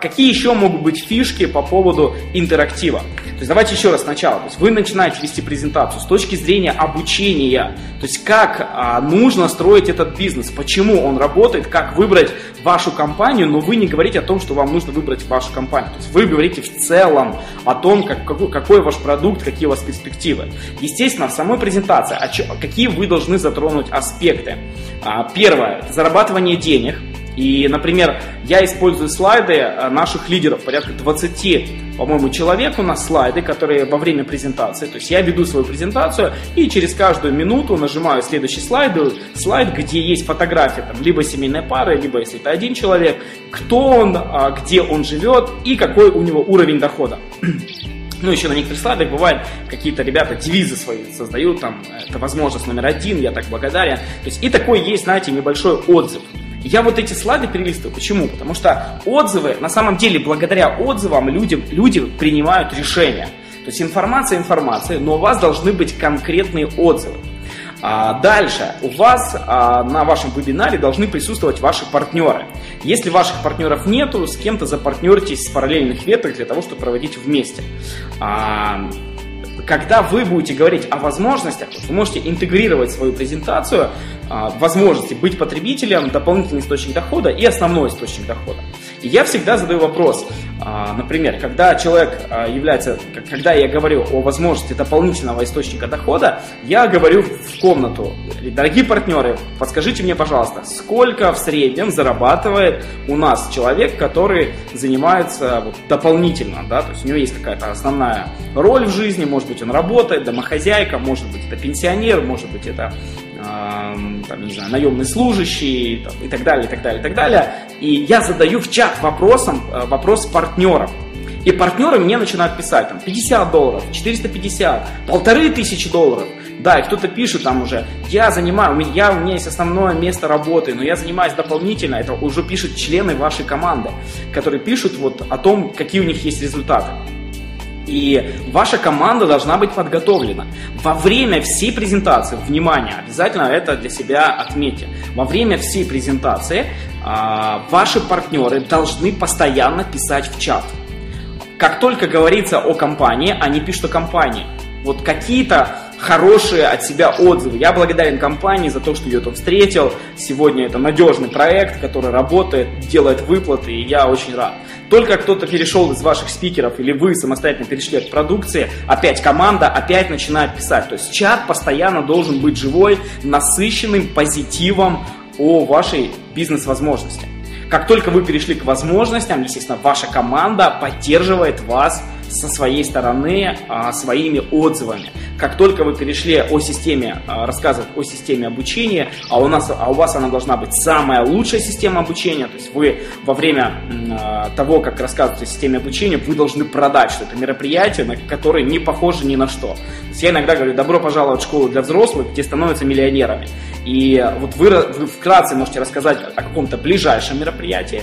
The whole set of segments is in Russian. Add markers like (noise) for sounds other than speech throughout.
Какие еще могут быть фишки по поводу интерактива? То есть давайте еще раз сначала. То есть вы начинаете вести презентацию с точки зрения обучения. То есть как а, нужно строить этот бизнес, почему он работает, как выбрать вашу компанию, но вы не говорите о том, что вам нужно выбрать вашу компанию. То есть вы говорите в целом о том, как, какой, какой ваш продукт, какие у вас перспективы. Естественно, в самой презентации, а чё, какие вы должны затронуть аспекты. А, первое, зарабатывание денег – и, например, я использую слайды э, наших лидеров, порядка 20, по-моему, человек у нас слайды, которые во время презентации, то есть я веду свою презентацию и через каждую минуту нажимаю следующий слайд, слайд, где есть фотография, там, либо семейной пары, либо если это один человек, кто он, а, где он живет и какой у него уровень дохода. (clears throat) Ну, еще на некоторых слайдах бывает, какие-то ребята девизы свои создают, там, это возможность номер один, я так благодарен. То есть и такой есть, знаете, небольшой отзыв. Я вот эти слайды перелистываю. Почему? Потому что отзывы, на самом деле, благодаря отзывам люди, люди принимают решения. То есть информация информация, но у вас должны быть конкретные отзывы. А дальше, у вас а, на вашем вебинаре должны присутствовать ваши партнеры. Если ваших партнеров нету, с кем-то запартнеритесь с параллельных веток для того, чтобы проводить вместе. А, когда вы будете говорить о возможностях, вы можете интегрировать свою презентацию, а, возможности быть потребителем, дополнительный источник дохода и основной источник дохода. И я всегда задаю вопрос, например, когда человек а, является, когда я говорю о возможности дополнительного источника дохода, я говорю в комнату, дорогие партнеры, подскажите мне, пожалуйста, сколько в среднем зарабатывает у нас человек, который занимается дополнительно, да, то есть у него есть какая-то основная роль в жизни, может быть он работает, домохозяйка, может быть это пенсионер, может быть это там, не знаю, наемный служащий там, и так далее, и так далее, и так далее. И я задаю в чат вопросом, э, вопрос партнерам. И партнеры мне начинают писать, там, 50 долларов, 450, полторы тысячи долларов. Да, и кто-то пишет там уже, я занимаю, у меня, я, у меня есть основное место работы, но я занимаюсь дополнительно, это уже пишут члены вашей команды, которые пишут вот о том, какие у них есть результаты. И ваша команда должна быть подготовлена. Во время всей презентации, внимание, обязательно это для себя отметьте. Во время всей презентации а, ваши партнеры должны постоянно писать в чат. Как только говорится о компании, они пишут о компании. Вот какие-то хорошие от себя отзывы. Я благодарен компании за то, что ее там встретил. Сегодня это надежный проект, который работает, делает выплаты, и я очень рад. Только кто-то перешел из ваших спикеров или вы самостоятельно перешли от продукции, опять команда опять начинает писать. То есть чат постоянно должен быть живой, насыщенным позитивом о вашей бизнес-возможности. Как только вы перешли к возможностям, естественно, ваша команда поддерживает вас со своей стороны а, своими отзывами. Как только вы перешли о системе, а, рассказывать о системе обучения, а у, нас, а у вас она должна быть самая лучшая система обучения, то есть вы во время а, того, как рассказывать о системе обучения, вы должны продать, что это мероприятие, на которое не похоже ни на что. То есть я иногда говорю, добро пожаловать в школу для взрослых, где становятся миллионерами. И вот вы, вы вкратце можете рассказать о каком-то ближайшем мероприятии,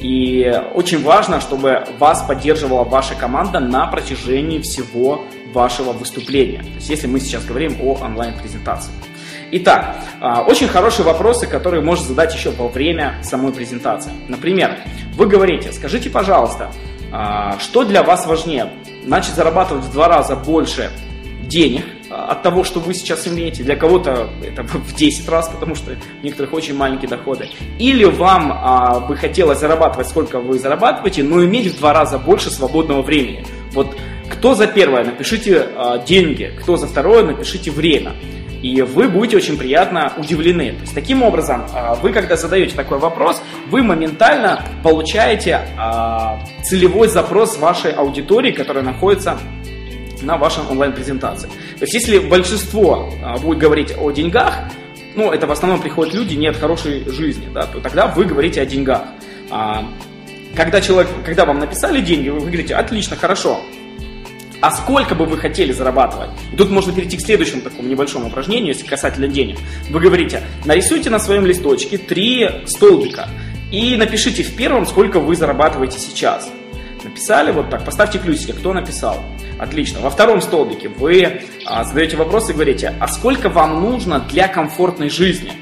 и очень важно, чтобы вас поддерживала ваша команда на протяжении всего вашего выступления. То есть, если мы сейчас говорим о онлайн-презентации. Итак, а, очень хорошие вопросы, которые можно задать еще во время самой презентации. Например, вы говорите, скажите, пожалуйста, а, что для вас важнее? Начать зарабатывать в два раза больше денег а, от того, что вы сейчас имеете. Для кого-то это (laughs) в 10 раз, потому что у некоторых очень маленькие доходы. Или вам а, бы хотелось зарабатывать, сколько вы зарабатываете, но иметь в два раза больше свободного времени. Вот кто за первое, напишите а, деньги, кто за второе, напишите время. И вы будете очень приятно удивлены. То есть, таким образом, а, вы, когда задаете такой вопрос, вы моментально получаете а, целевой запрос вашей аудитории, которая находится на вашей онлайн-презентации. То есть, если большинство а, будет говорить о деньгах, ну, это в основном приходят люди не от хорошей жизни, да, то тогда вы говорите о деньгах. А, когда, человек, когда вам написали деньги, вы говорите, отлично, хорошо, а сколько бы вы хотели зарабатывать? И тут можно перейти к следующему такому небольшому упражнению, если касательно денег. Вы говорите, нарисуйте на своем листочке три столбика и напишите в первом, сколько вы зарабатываете сейчас. Написали вот так, поставьте плюсики, кто написал. Отлично. Во втором столбике вы а, задаете вопрос и говорите, а сколько вам нужно для комфортной жизни?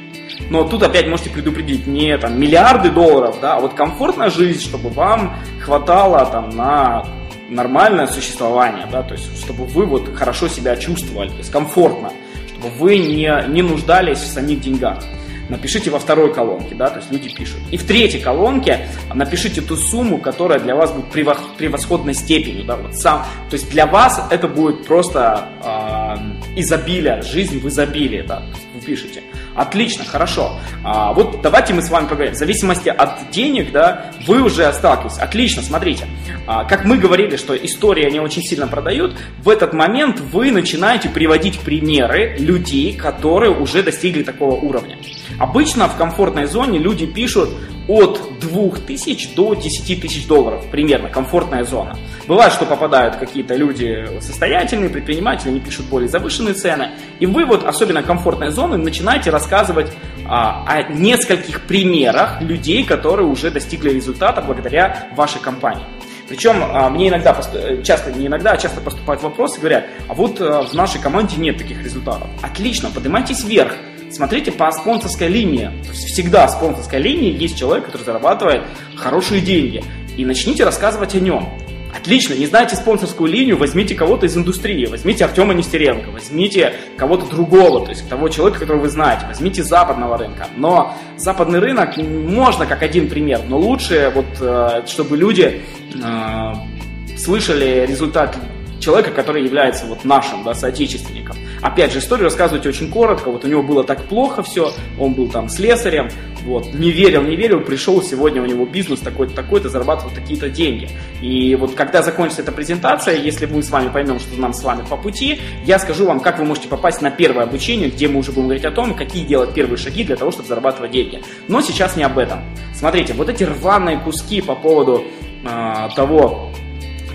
Но тут опять можете предупредить не там миллиарды долларов, да, а вот комфортная жизнь, чтобы вам хватало там на нормальное существование, да, то есть чтобы вы вот хорошо себя чувствовали, то есть комфортно, чтобы вы не, не нуждались в самих деньгах напишите во второй колонке, да, то есть люди пишут. И в третьей колонке напишите ту сумму, которая для вас будет превосходной степенью, да, вот сам, то есть для вас это будет просто э, изобилие, жизнь в изобилии, да, пишете. Отлично, хорошо. А, вот давайте мы с вами поговорим. В зависимости от денег, да, вы уже сталкиваетесь. Отлично, смотрите. А, как мы говорили, что истории они очень сильно продают, в этот момент вы начинаете приводить примеры людей, которые уже достигли такого уровня. Обычно в комфортной зоне люди пишут от 2000 до 10 тысяч долларов, примерно, комфортная зона. Бывает, что попадают какие-то люди состоятельные, предприниматели, они пишут более завышенные цены, и вы вот, особенно комфортной зоны, начинаете рассказывать а, о нескольких примерах людей, которые уже достигли результата благодаря вашей компании. Причем а, мне иногда, часто, не иногда, а часто поступают вопросы, говорят, а вот а, в нашей команде нет таких результатов. Отлично, поднимайтесь вверх, Смотрите по спонсорской линии. Всегда в спонсорской линии есть человек, который зарабатывает хорошие деньги. И начните рассказывать о нем. Отлично, не знаете спонсорскую линию, возьмите кого-то из индустрии, возьмите Артема Нестеренко, возьмите кого-то другого, то есть того человека, которого вы знаете, возьмите западного рынка. Но западный рынок можно как один пример, но лучше, вот, э, чтобы люди э, слышали результат человека, который является вот нашим да, соотечественником. Опять же, историю рассказывать очень коротко. Вот у него было так плохо все, он был там слесарем, вот, не верил, не верил, пришел, сегодня у него бизнес такой-то, такой-то, зарабатывал такие-то деньги. И вот когда закончится эта презентация, если мы с вами поймем, что нам с вами по пути, я скажу вам, как вы можете попасть на первое обучение, где мы уже будем говорить о том, какие делать первые шаги для того, чтобы зарабатывать деньги. Но сейчас не об этом. Смотрите, вот эти рваные куски по поводу э, того,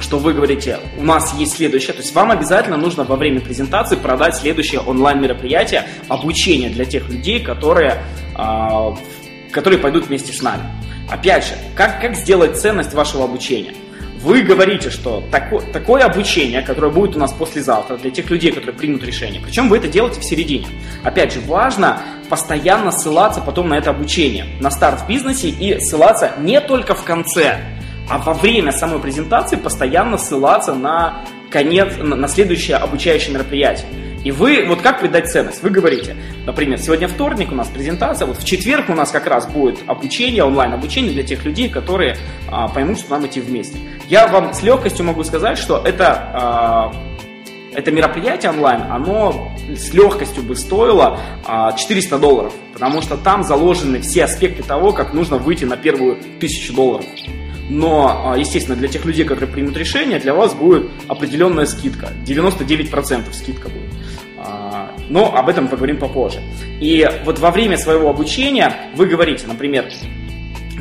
что вы говорите, у нас есть следующее, то есть вам обязательно нужно во время презентации продать следующее онлайн-мероприятие, обучение для тех людей, которые, э, которые пойдут вместе с нами. Опять же, как, как сделать ценность вашего обучения? Вы говорите, что тако, такое обучение, которое будет у нас послезавтра для тех людей, которые примут решение, причем вы это делаете в середине. Опять же, важно постоянно ссылаться потом на это обучение, на старт в бизнесе и ссылаться не только в конце, а во время самой презентации постоянно ссылаться на конец, на следующее обучающее мероприятие. И вы, вот как придать ценность? Вы говорите, например, сегодня вторник у нас презентация, вот в четверг у нас как раз будет обучение, онлайн-обучение для тех людей, которые а, поймут, что нам идти вместе. Я вам с легкостью могу сказать, что это, а, это мероприятие онлайн, оно с легкостью бы стоило а, 400 долларов, потому что там заложены все аспекты того, как нужно выйти на первую тысячу долларов но, а, естественно, для тех людей, которые примут решение, для вас будет определенная скидка. 99% скидка будет. А, но об этом поговорим попозже. И вот во время своего обучения вы говорите, например,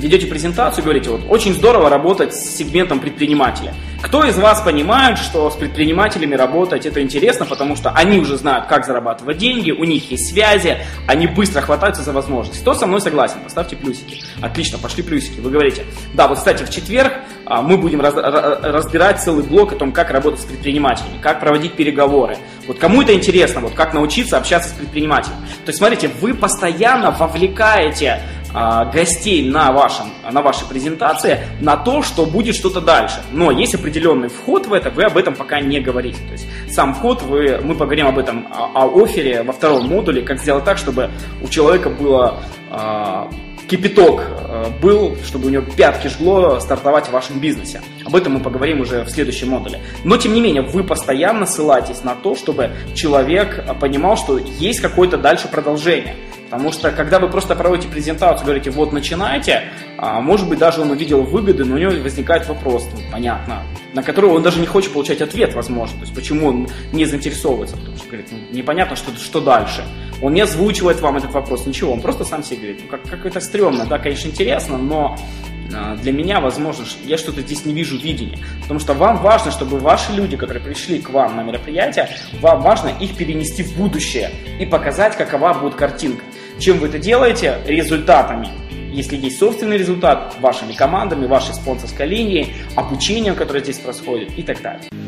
ведете презентацию, говорите, вот очень здорово работать с сегментом предпринимателя. Кто из вас понимает, что с предпринимателями работать это интересно, потому что они уже знают, как зарабатывать деньги, у них есть связи, они быстро хватаются за возможность. Кто со мной согласен? Поставьте плюсики. Отлично, пошли плюсики. Вы говорите, да, вот, кстати, в четверг а, мы будем раз, разбирать целый блок о том, как работать с предпринимателями, как проводить переговоры. Вот кому это интересно, вот как научиться общаться с предпринимателем. То есть, смотрите, вы постоянно вовлекаете гостей на, вашем, на вашей презентации на то, что будет что-то дальше. Но есть определенный вход в это, вы об этом пока не говорите. То есть сам вход, вы, мы поговорим об этом, о, о офере во втором модуле, как сделать так, чтобы у человека было э, кипяток э, был, чтобы у него пятки жгло стартовать в вашем бизнесе. Об этом мы поговорим уже в следующем модуле. Но тем не менее, вы постоянно ссылаетесь на то, чтобы человек понимал, что есть какое-то дальше продолжение. Потому что, когда вы просто проводите презентацию, говорите, вот начинайте, а, может быть, даже он увидел выгоды, но у него возникает вопрос, понятно, на который он даже не хочет получать ответ, возможно. То есть, почему он не заинтересовывается, потому что, говорит, ну, непонятно, что, что дальше. Он не озвучивает вам этот вопрос, ничего, он просто сам себе говорит, ну, как, как это стрёмно, да, конечно, интересно, но а, для меня, возможно, я что-то здесь не вижу видения. Потому что вам важно, чтобы ваши люди, которые пришли к вам на мероприятие, вам важно их перенести в будущее и показать, какова будет картинка. Чем вы это делаете? Результатами. Если есть собственный результат, вашими командами, вашей спонсорской линией, обучением, которое здесь происходит и так далее.